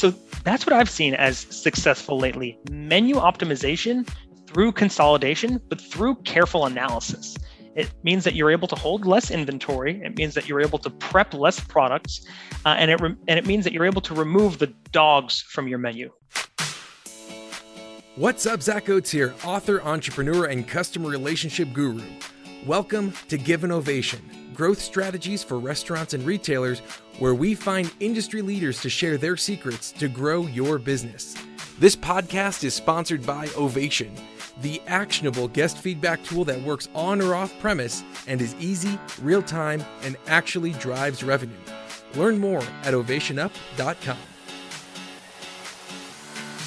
So that's what I've seen as successful lately menu optimization through consolidation, but through careful analysis. It means that you're able to hold less inventory. It means that you're able to prep less products, uh, and it re- and it means that you're able to remove the dogs from your menu. What's up, Zach Oates here, author, entrepreneur, and customer relationship guru. Welcome to Give an Ovation, growth strategies for restaurants and retailers, where we find industry leaders to share their secrets to grow your business. This podcast is sponsored by Ovation the actionable guest feedback tool that works on or off premise and is easy, real time, and actually drives revenue. Learn more at ovationup.com.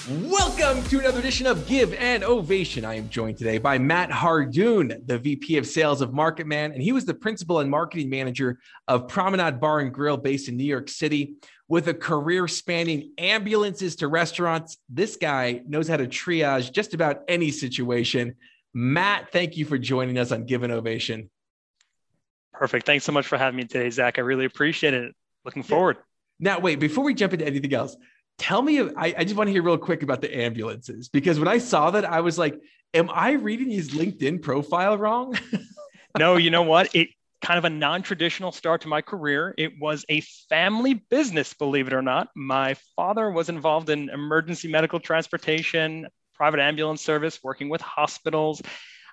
Welcome to another edition of Give an Ovation. I am joined today by Matt Hardoon, the VP of Sales of MarketMan, and he was the principal and marketing manager of Promenade Bar and Grill based in New York City. With a career spanning ambulances to restaurants, this guy knows how to triage just about any situation. Matt, thank you for joining us on Give an Ovation. Perfect. Thanks so much for having me today, Zach. I really appreciate it. Looking forward. Now, wait, before we jump into anything else, tell me, I, I just want to hear real quick about the ambulances because when I saw that, I was like, am I reading his LinkedIn profile wrong? no, you know what? It kind of a non-traditional start to my career. It was a family business, believe it or not. My father was involved in emergency medical transportation, private ambulance service, working with hospitals.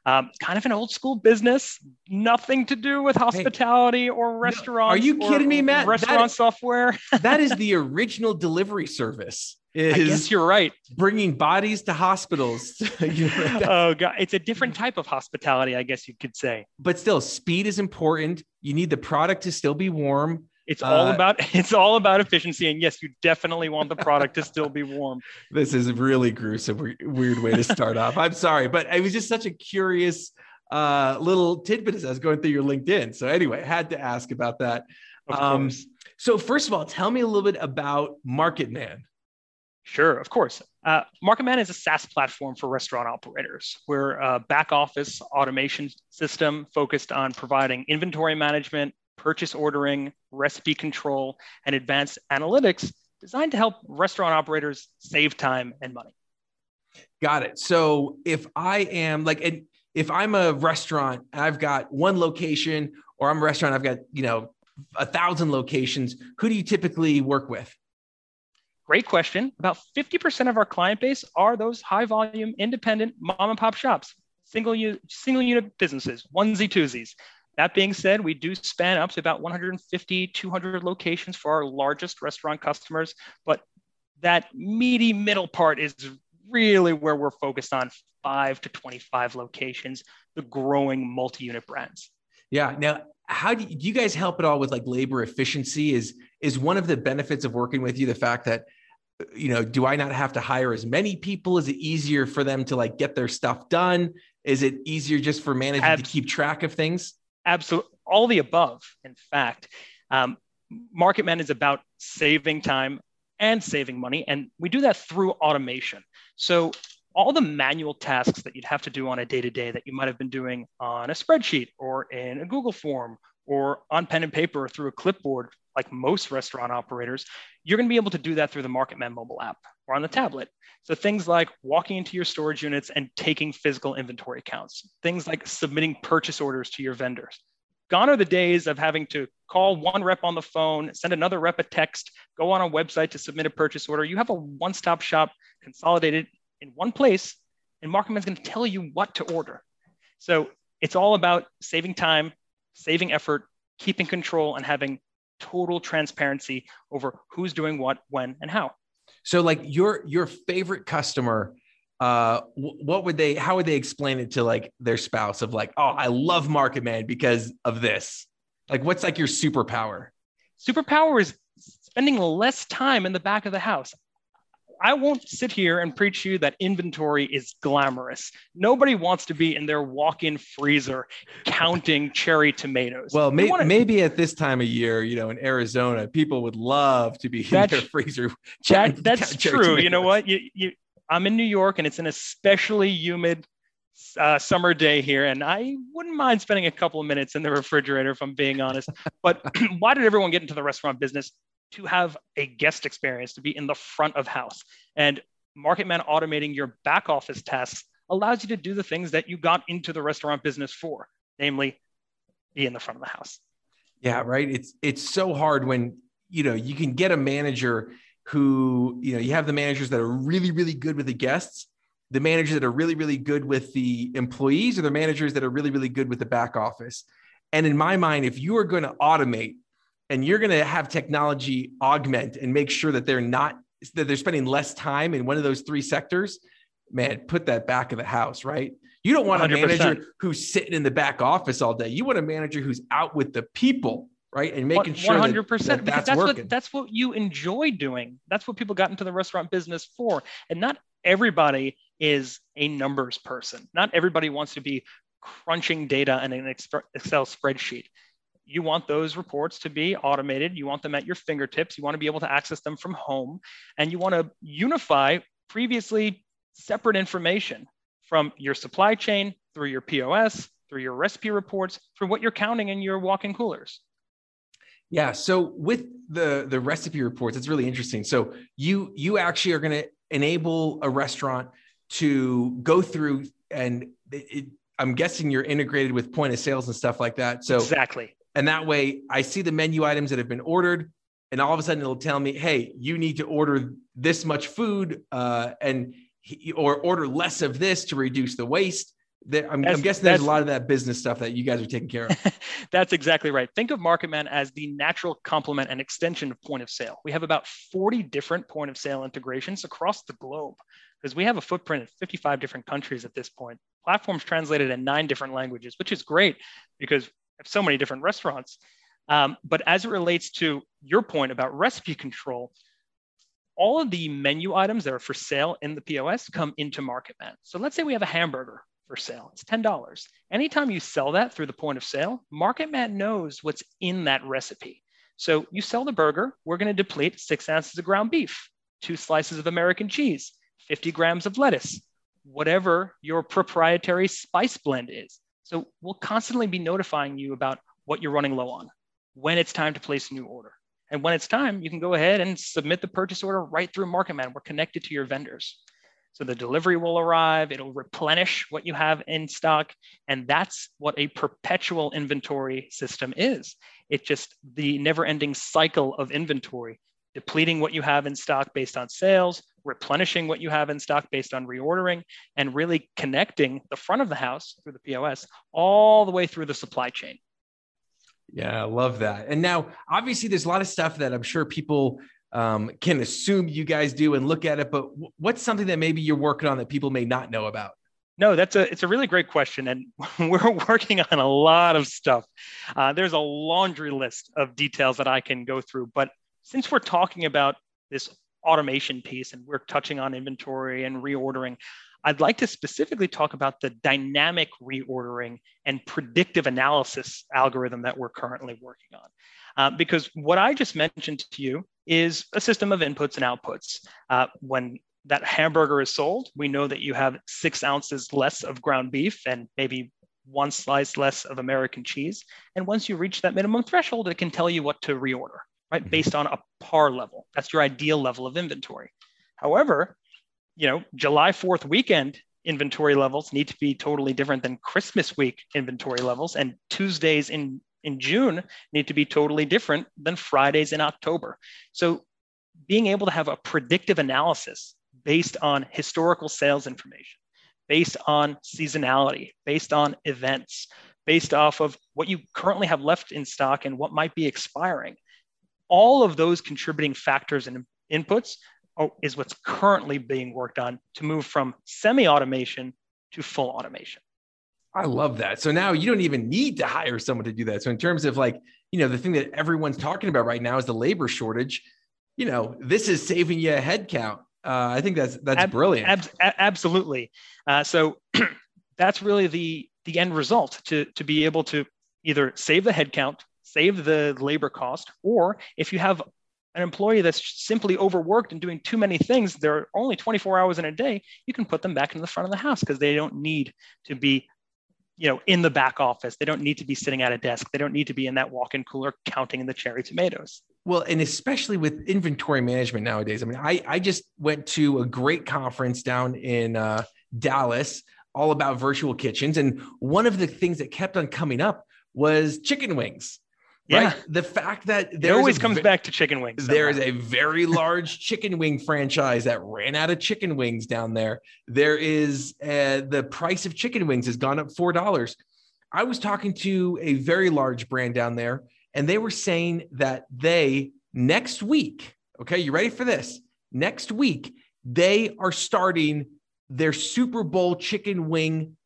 Um, kind of an old school business, nothing to do with hospitality hey, or restaurants. Are you kidding me, Matt? Restaurant that, software. that is the original delivery service is I guess you're right. Bringing bodies to hospitals. oh god, it's a different type of hospitality, I guess you could say. But still, speed is important. You need the product to still be warm. It's all uh, about it's all about efficiency, and yes, you definitely want the product to still be warm. This is a really gruesome, weird way to start off. I'm sorry, but it was just such a curious uh, little tidbit as I was going through your LinkedIn. So anyway, I had to ask about that. Um, so first of all, tell me a little bit about MarketMan. Sure, of course. Uh, MarketMan is a SaaS platform for restaurant operators. We're a back office automation system focused on providing inventory management, purchase ordering, recipe control, and advanced analytics designed to help restaurant operators save time and money. Got it. So if I am like, if I'm a restaurant, I've got one location, or I'm a restaurant, I've got, you know, a thousand locations, who do you typically work with? Great question. About 50% of our client base are those high volume, independent mom and pop shops, single, unit, single unit businesses, onesie twosies. That being said, we do span up to about 150, 200 locations for our largest restaurant customers. But that meaty middle part is really where we're focused on five to 25 locations, the growing multi unit brands. Yeah. Now, how do you, do you guys help at all with like labor efficiency? Is is one of the benefits of working with you the fact that you know, do I not have to hire as many people? Is it easier for them to like get their stuff done? Is it easier just for management to keep track of things? Absolutely. All the above, in fact. Um, MarketMan is about saving time and saving money. And we do that through automation. So all the manual tasks that you'd have to do on a day to day that you might have been doing on a spreadsheet or in a Google form or on pen and paper or through a clipboard like most restaurant operators, you're going to be able to do that through the MarketMan mobile app or on the tablet. So things like walking into your storage units and taking physical inventory counts, things like submitting purchase orders to your vendors. Gone are the days of having to call one rep on the phone, send another rep a text, go on a website to submit a purchase order. You have a one stop shop consolidated in one place, and MarketMan's going to tell you what to order. So it's all about saving time, saving effort, keeping control, and having total transparency over who's doing what, when, and how. So, like your your favorite customer, uh, what would they? How would they explain it to like their spouse? Of like, oh, I love MarketMan because of this. Like, what's like your superpower? Superpower is spending less time in the back of the house. I won't sit here and preach you that inventory is glamorous. Nobody wants to be in their walk-in freezer counting cherry tomatoes. Well, may, wanna... maybe at this time of year, you know, in Arizona, people would love to be that's, in their freezer. That, that's true. Tomatoes. You know what? You, you, I'm in New York, and it's an especially humid uh, summer day here, and I wouldn't mind spending a couple of minutes in the refrigerator, if I'm being honest. But why did everyone get into the restaurant business? To have a guest experience, to be in the front of house. And MarketMan automating your back office tasks allows you to do the things that you got into the restaurant business for, namely be in the front of the house. Yeah, right. It's it's so hard when you know you can get a manager who you know you have the managers that are really really good with the guests the managers that are really really good with the employees or the managers that are really really good with the back office and in my mind if you are going to automate and you're going to have technology augment and make sure that they're not that they're spending less time in one of those three sectors man put that back of the house right you don't want 100%. a manager who's sitting in the back office all day you want a manager who's out with the people right? And making sure 100% that, that that's, that's working. what that's what you enjoy doing. That's what people got into the restaurant business for. And not everybody is a numbers person. Not everybody wants to be crunching data in an Excel spreadsheet. You want those reports to be automated. You want them at your fingertips. You want to be able to access them from home. And you want to unify previously separate information from your supply chain through your POS, through your recipe reports, through what you're counting in your walk-in coolers. Yeah. So with the the recipe reports, it's really interesting. So you you actually are going to enable a restaurant to go through and it, I'm guessing you're integrated with point of sales and stuff like that. So exactly. And that way I see the menu items that have been ordered and all of a sudden it'll tell me, Hey, you need to order this much food, uh, and or order less of this to reduce the waste. I'm, I'm, guessing there's a lot of that business stuff that you guys are taking care of. that's exactly right. Think of MarketMan as the natural complement and extension of point of sale. We have about 40 different point of sale integrations across the globe because we have a footprint in 55 different countries at this point. Platforms translated in nine different languages, which is great because have so many different restaurants. Um, but as it relates to your point about recipe control, all of the menu items that are for sale in the POS come into MarketMan. So let's say we have a hamburger for sale. It's $10. Anytime you sell that through the point of sale, MarketMan knows what's in that recipe. So you sell the burger, we're going to deplete six ounces of ground beef, two slices of American cheese, 50 grams of lettuce, whatever your proprietary spice blend is. So we'll constantly be notifying you about what you're running low on, when it's time to place a new order. And when it's time, you can go ahead and submit the purchase order right through MarketMan. We're connected to your vendors. So the delivery will arrive, it'll replenish what you have in stock. And that's what a perpetual inventory system is. It's just the never ending cycle of inventory, depleting what you have in stock based on sales, replenishing what you have in stock based on reordering, and really connecting the front of the house through the POS all the way through the supply chain. Yeah, I love that. And now, obviously, there's a lot of stuff that I'm sure people um, can assume you guys do and look at it. But what's something that maybe you're working on that people may not know about? No, that's a it's a really great question, and we're working on a lot of stuff. Uh, there's a laundry list of details that I can go through, but since we're talking about this automation piece and we're touching on inventory and reordering, I'd like to specifically talk about the dynamic reordering and predictive analysis algorithm that we're currently working on. Uh, because what I just mentioned to you is a system of inputs and outputs. Uh, when that hamburger is sold, we know that you have six ounces less of ground beef and maybe one slice less of American cheese. And once you reach that minimum threshold, it can tell you what to reorder, right? Mm-hmm. Based on a par level. That's your ideal level of inventory. However, you know, July 4th weekend inventory levels need to be totally different than Christmas week inventory levels. And Tuesdays in in June need to be totally different than Fridays in October. So being able to have a predictive analysis based on historical sales information, based on seasonality, based on events, based off of what you currently have left in stock and what might be expiring. All of those contributing factors and inputs is what's currently being worked on to move from semi automation to full automation. I love that. So now you don't even need to hire someone to do that. So in terms of like, you know, the thing that everyone's talking about right now is the labor shortage. You know, this is saving you a headcount. Uh, I think that's that's ab- brilliant. Ab- absolutely. Uh, so that's really the the end result to to be able to either save the headcount, save the labor cost, or if you have an employee that's simply overworked and doing too many things, they're only 24 hours in a day, you can put them back in the front of the house because they don't need to be you know, in the back office. They don't need to be sitting at a desk. They don't need to be in that walk-in cooler counting in the cherry tomatoes. Well, and especially with inventory management nowadays. I mean, I, I just went to a great conference down in uh, Dallas all about virtual kitchens. And one of the things that kept on coming up was chicken wings. Yeah. Right. The fact that it always comes ve- back to chicken wings. Somehow. There is a very large chicken wing franchise that ran out of chicken wings down there. There is uh, the price of chicken wings has gone up four dollars. I was talking to a very large brand down there, and they were saying that they next week. Okay, you ready for this? Next week they are starting their Super Bowl chicken wing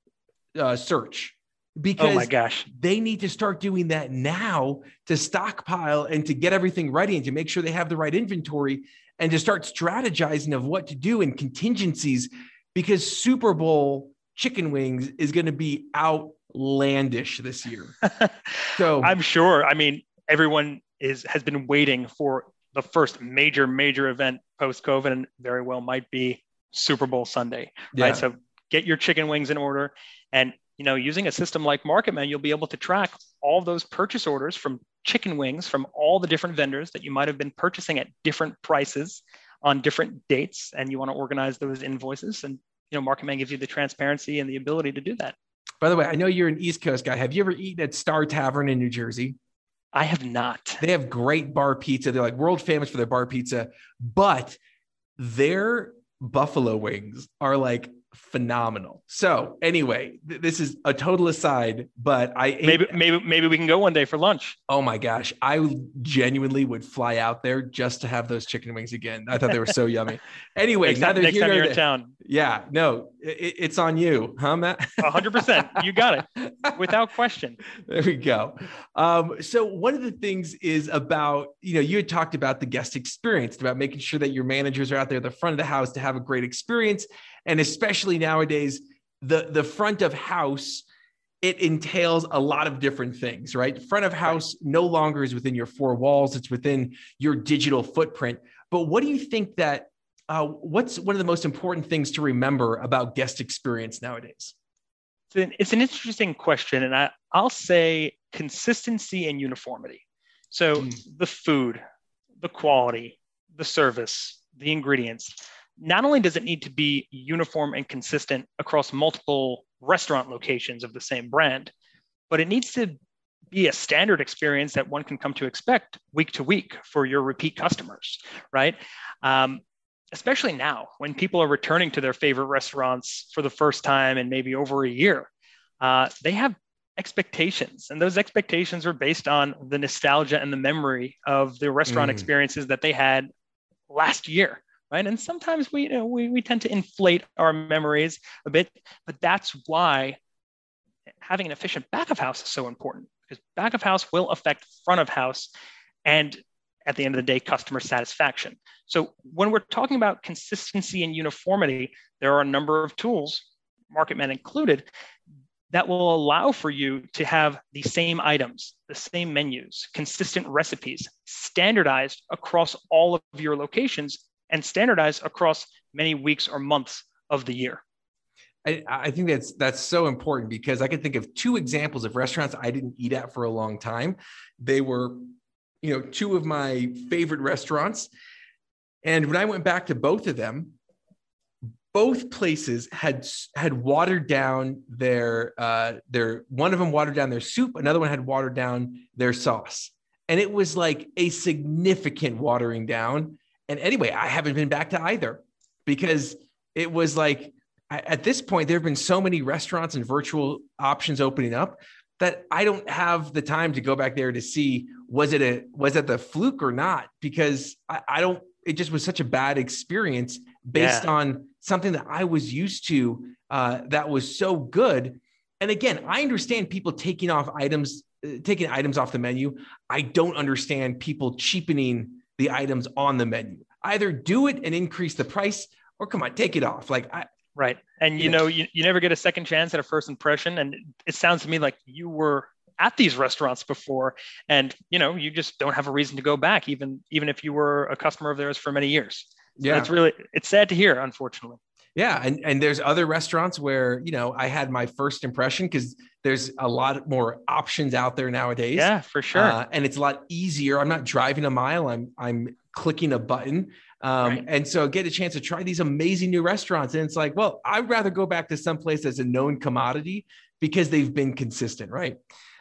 uh, search because oh my gosh. they need to start doing that now to stockpile and to get everything ready and to make sure they have the right inventory and to start strategizing of what to do in contingencies because super bowl chicken wings is going to be outlandish this year. So i'm sure. I mean everyone is has been waiting for the first major major event post covid and very well might be super bowl sunday yeah. right so get your chicken wings in order. And you know, using a system like MarketMan, you'll be able to track all those purchase orders from chicken wings from all the different vendors that you might have been purchasing at different prices on different dates, and you want to organize those invoices. And you know, MarketMan gives you the transparency and the ability to do that. By the way, I know you're an East Coast guy. Have you ever eaten at Star Tavern in New Jersey? I have not. They have great bar pizza. They're like world famous for their bar pizza, but their buffalo wings are like phenomenal. So anyway, th- this is a total aside, but I ate- maybe maybe maybe we can go one day for lunch. Oh my gosh, I genuinely would fly out there just to have those chicken wings again. I thought they were so yummy. Anyway, next time, next time you're in town. Yeah, no, it, it's on you, huh, Matt? hundred percent, you got it, without question. There we go. Um, so one of the things is about you know you had talked about the guest experience, about making sure that your managers are out there at the front of the house to have a great experience and especially nowadays the the front of house it entails a lot of different things right? Front of house no longer is within your four walls. It's within your digital footprint. But what do you think that uh, what's one of the most important things to remember about guest experience nowadays? It's an, it's an interesting question and I, i'll say consistency and uniformity. So mm. the food the quality the service the ingredients not only does it need to be uniform and consistent across multiple restaurant locations of the same brand, but it needs to be a standard experience that one can come to expect week to week for your repeat customers, right? Um, especially now when people are returning to their favorite restaurants for the first time in maybe over a year, uh, they have expectations and those expectations are based on the nostalgia and the memory of the restaurant mm. experiences that they had last year right? And sometimes we, you know, we, we tend to inflate our memories a bit, but that's why having an efficient back of house is so important because back of house will affect front of house and at the end of the day, customer satisfaction. So when we're talking about consistency and uniformity, there are a number of tools, MarketMan included, that will allow for you to have the same items, the same menus, consistent recipes, standardized across all of your locations and standardize across many weeks or months of the year. I, I, think that's that's so important because I can think of two examples of restaurants I didn't eat at for a long time. They were, you know, two of my favorite restaurants. And when I went back to both of them, both places had had watered down their uh, their one of them watered down their soup, another one had watered down their sauce, and it was like a significant watering down and anyway, I haven't been back to either because it was like at this point, there have been so many restaurants and virtual options opening up that I don't have the time to go back there to see was it a was it the fluke or not because I, I don't it just was such a bad experience based yeah. on something that I was used to uh, that was so good. And again, I understand people taking off items, uh, taking items off the menu. I don't understand people cheapening the items on the menu. Either do it and increase the price, or come on, take it off. Like I, right. And you, know, you, you never get a second chance at a first impression. And it sounds to me like you were at these restaurants before, and you know, you just don't have a reason to go back, even even if you were a customer of theirs for many years. So yeah, it's really it's sad to hear, unfortunately. Yeah, and and there's other restaurants where you know I had my first impression because there's a lot more options out there nowadays. Yeah, for sure. Uh, and it's a lot easier. I'm not driving a mile. I'm I'm clicking a button. Um, right. And so get a chance to try these amazing new restaurants. And it's like, well, I'd rather go back to some place that's a known commodity because they've been consistent, right?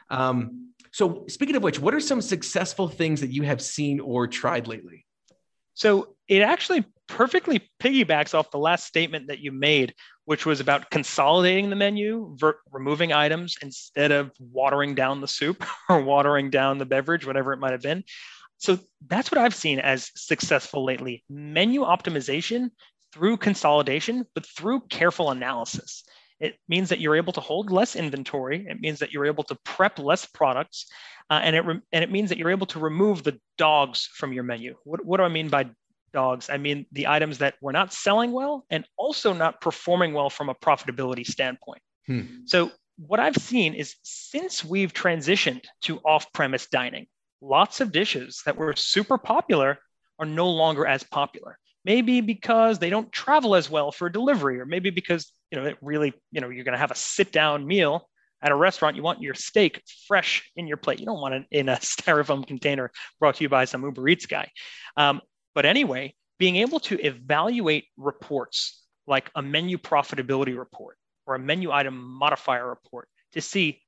Um, so speaking of which, what are some successful things that you have seen or tried lately? So it actually perfectly piggybacks off the last statement that you made, which was about consolidating the menu, ver- removing items instead of watering down the soup or watering down the beverage, whatever it might have been. So that's what I've seen as successful lately menu optimization through consolidation, but through careful analysis. It means that you're able to hold less inventory. It means that you're able to prep less products. Uh, and, it re- and it means that you're able to remove the dogs from your menu. What, what do I mean by dogs? I mean the items that were not selling well and also not performing well from a profitability standpoint. Hmm. So, what I've seen is since we've transitioned to off premise dining, lots of dishes that were super popular are no longer as popular. Maybe because they don't travel as well for delivery, or maybe because you know it really, you know, you're going to have a sit-down meal at a restaurant. You want your steak fresh in your plate. You don't want it in a styrofoam container brought to you by some Uber Eats guy. Um, but anyway, being able to evaluate reports like a menu profitability report or a menu item modifier report to see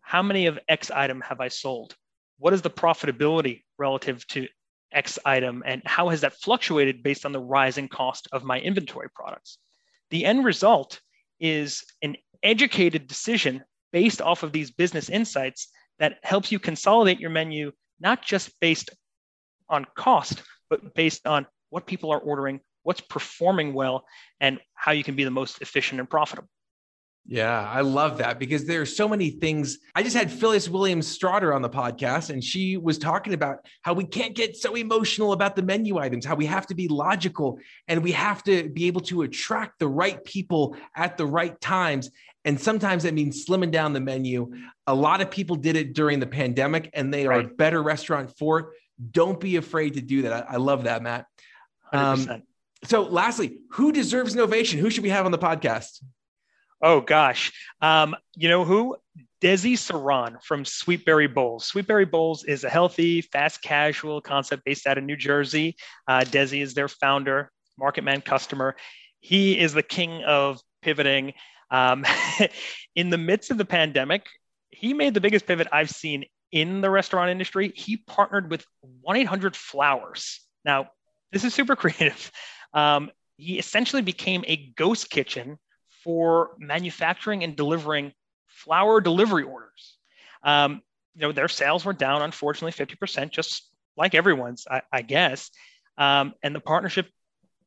how many of X item have I sold? what is the profitability relative to X item and how has that fluctuated based on the rising cost of my inventory products? The end result is an educated decision based off of these business insights that helps you consolidate your menu, not just based on cost, but based on what people are ordering, what's performing well, and how you can be the most efficient and profitable. Yeah, I love that because there are so many things. I just had Phyllis Williams Strotter on the podcast, and she was talking about how we can't get so emotional about the menu items, how we have to be logical and we have to be able to attract the right people at the right times. And sometimes that means slimming down the menu. A lot of people did it during the pandemic, and they are a better restaurant for it. Don't be afraid to do that. I, I love that, Matt. Um, so, lastly, who deserves an ovation? Who should we have on the podcast? Oh gosh, um, you know who? Desi Saran from Sweetberry Bowls. Sweetberry Bowls is a healthy, fast casual concept based out of New Jersey. Uh, Desi is their founder, MarketMan customer. He is the king of pivoting. Um, in the midst of the pandemic, he made the biggest pivot I've seen in the restaurant industry. He partnered with 1 800 Flowers. Now, this is super creative. Um, he essentially became a ghost kitchen for manufacturing and delivering flower delivery orders. Um, you know, their sales were down, unfortunately, 50%, just like everyone's, I, I guess. Um, and the partnership,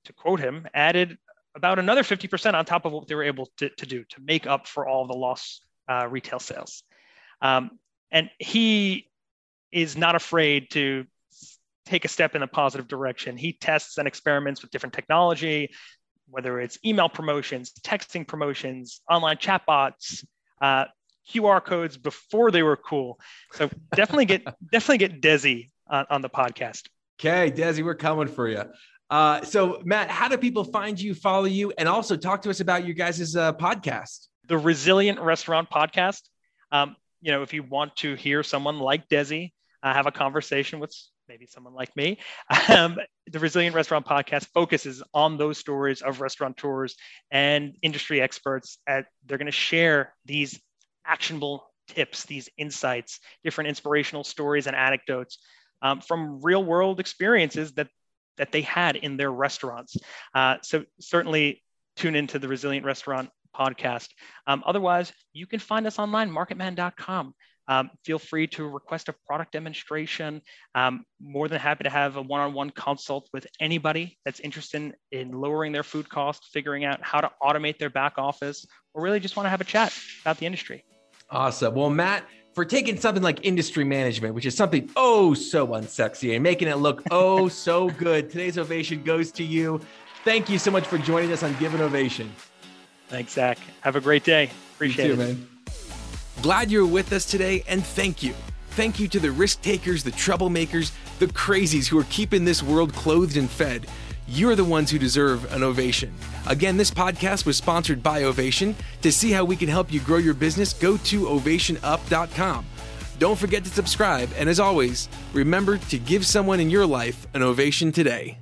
to quote him, added about another 50% on top of what they were able to, to do to make up for all the lost uh, retail sales. Um, and he is not afraid to take a step in a positive direction. He tests and experiments with different technology, whether it's email promotions, texting promotions, online chatbots, uh, QR codes before they were cool. So definitely get definitely get Desi on, on the podcast. Okay, Desi, we're coming for you. Uh, so Matt, how do people find you, follow you, and also talk to us about your guys' uh, podcast? The Resilient Restaurant Podcast. Um, you know, if you want to hear someone like Desi uh, have a conversation with maybe someone like me. Um, the Resilient Restaurant Podcast focuses on those stories of restaurateurs and industry experts. At, they're going to share these actionable tips, these insights, different inspirational stories and anecdotes um, from real world experiences that that they had in their restaurants. Uh, so certainly tune into the Resilient Restaurant podcast. Um, otherwise, you can find us online, marketman.com um, feel free to request a product demonstration. Um, more than happy to have a one-on-one consult with anybody that's interested in lowering their food costs, figuring out how to automate their back office, or really just want to have a chat about the industry. Awesome. Well, Matt, for taking something like industry management, which is something oh so unsexy, and making it look oh so good, today's ovation goes to you. Thank you so much for joining us on Give an Ovation. Thanks, Zach. Have a great day. Appreciate too, it. Man. Glad you're with us today, and thank you. Thank you to the risk takers, the troublemakers, the crazies who are keeping this world clothed and fed. you're the ones who deserve an ovation. Again, this podcast was sponsored by Ovation. To see how we can help you grow your business, go to ovationup.com. Don't forget to subscribe, and as always, remember to give someone in your life an ovation today.